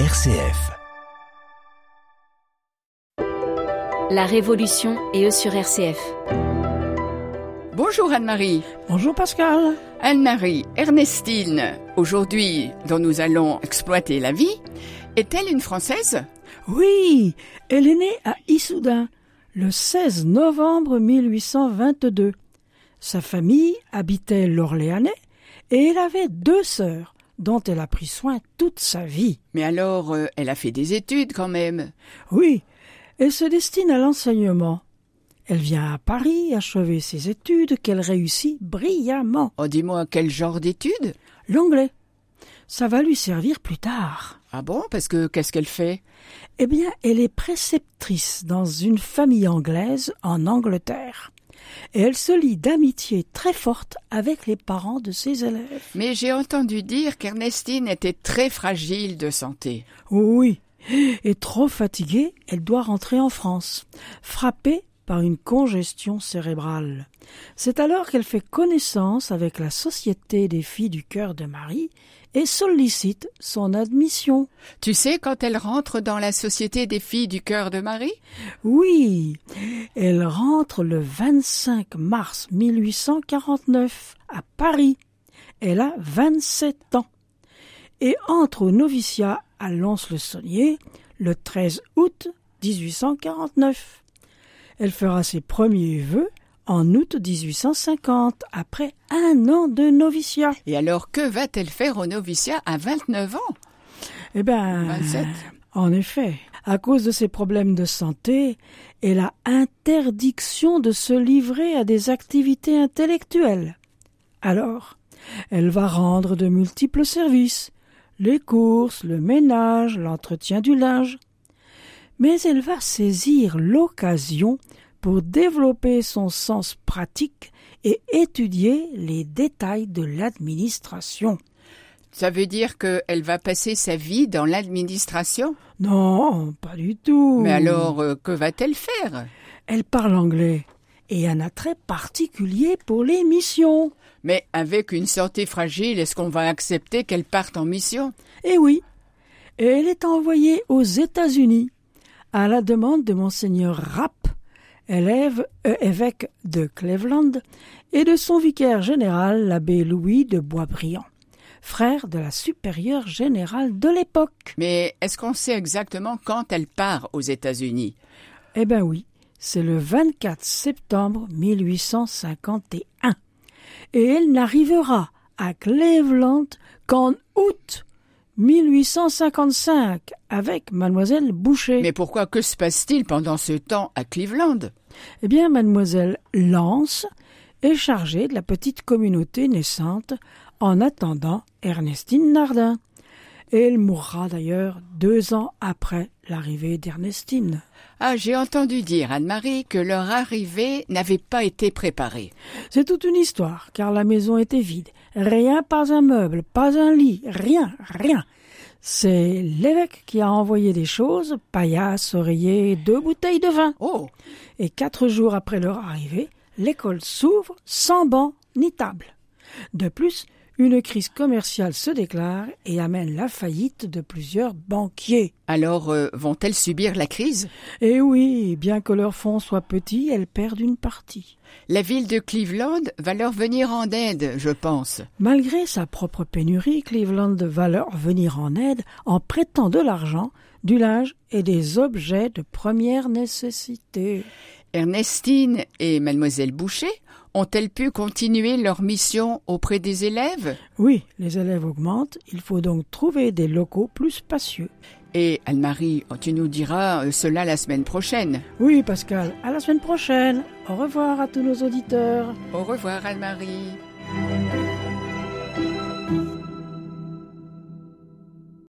RCF. La Révolution et eux sur RCF. Bonjour Anne-Marie. Bonjour Pascal. Anne-Marie, Ernestine, aujourd'hui dont nous allons exploiter la vie, est-elle une Française? Oui, elle est née à Issoudun le 16 novembre 1822. Sa famille habitait l'Orléanais et elle avait deux sœurs dont elle a pris soin toute sa vie. Mais alors, euh, elle a fait des études quand même. Oui, elle se destine à l'enseignement. Elle vient à Paris achever ses études qu'elle réussit brillamment. Oh, dis-moi, quel genre d'études? L'anglais. Ça va lui servir plus tard. Ah bon? Parce que qu'est-ce qu'elle fait? Eh bien, elle est préceptrice dans une famille anglaise en Angleterre et elle se lie d'amitié très forte avec les parents de ses élèves. Mais j'ai entendu dire qu'Ernestine était très fragile de santé. Oui, et trop fatiguée, elle doit rentrer en France, frappée par une congestion cérébrale. C'est alors qu'elle fait connaissance avec la Société des filles du cœur de Marie et sollicite son admission. Tu sais quand elle rentre dans la Société des filles du cœur de Marie? Oui, elle rentre le 25 mars 1849 à Paris. Elle a 27 ans et entre au noviciat à Lons-le-Saunier le 13 août 1849. Elle fera ses premiers vœux en août 1850, après un an de noviciat. Et alors, que va-t-elle faire au noviciat à 29 ans? Eh bien, 27. En effet, à cause de ses problèmes de santé et la interdiction de se livrer à des activités intellectuelles. Alors, elle va rendre de multiples services, les courses, le ménage, l'entretien du linge. Mais elle va saisir l'occasion pour développer son sens pratique et étudier les détails de l'administration. Ça veut dire qu'elle va passer sa vie dans l'administration? Non, pas du tout. Mais alors, euh, que va-t-elle faire? Elle parle anglais et un attrait particulier pour les missions. Mais avec une santé fragile, est-ce qu'on va accepter qu'elle parte en mission? Eh oui. Elle est envoyée aux États-Unis à la demande de monseigneur Rapp, élève euh, évêque de Cleveland, et de son vicaire général, l'abbé Louis de Boisbriand, frère de la supérieure générale de l'époque. Mais est-ce qu'on sait exactement quand elle part aux États-Unis? Eh ben oui, c'est le 24 septembre 1851. Et elle n'arrivera à Cleveland qu'en août 1855 avec mademoiselle Boucher. Mais pourquoi que se passe-t-il pendant ce temps à Cleveland? Eh bien, mademoiselle Lance est chargée de la petite communauté naissante en attendant Ernestine Nardin. Et elle mourra d'ailleurs deux ans après l'arrivée d'Ernestine. Ah, j'ai entendu dire, Anne-Marie, que leur arrivée n'avait pas été préparée. C'est toute une histoire, car la maison était vide. Rien, pas un meuble, pas un lit, rien, rien. C'est l'évêque qui a envoyé des choses, paillasse, oreiller, deux bouteilles de vin. Oh. Et quatre jours après leur arrivée, l'école s'ouvre sans banc ni table. De plus, une crise commerciale se déclare et amène la faillite de plusieurs banquiers. Alors euh, vont-elles subir la crise? Eh oui, bien que leur fonds soit petit, elles perdent une partie. La ville de Cleveland va leur venir en aide, je pense. Malgré sa propre pénurie, Cleveland va leur venir en aide en prêtant de l'argent, du linge et des objets de première nécessité. Ernestine et mademoiselle Boucher ont-elles pu continuer leur mission auprès des élèves? Oui, les élèves augmentent, il faut donc trouver des locaux plus spacieux. Et Anne-Marie, tu nous diras euh, cela la semaine prochaine. Oui, Pascal, à la semaine prochaine. Au revoir à tous nos auditeurs. Au revoir Anne-Marie.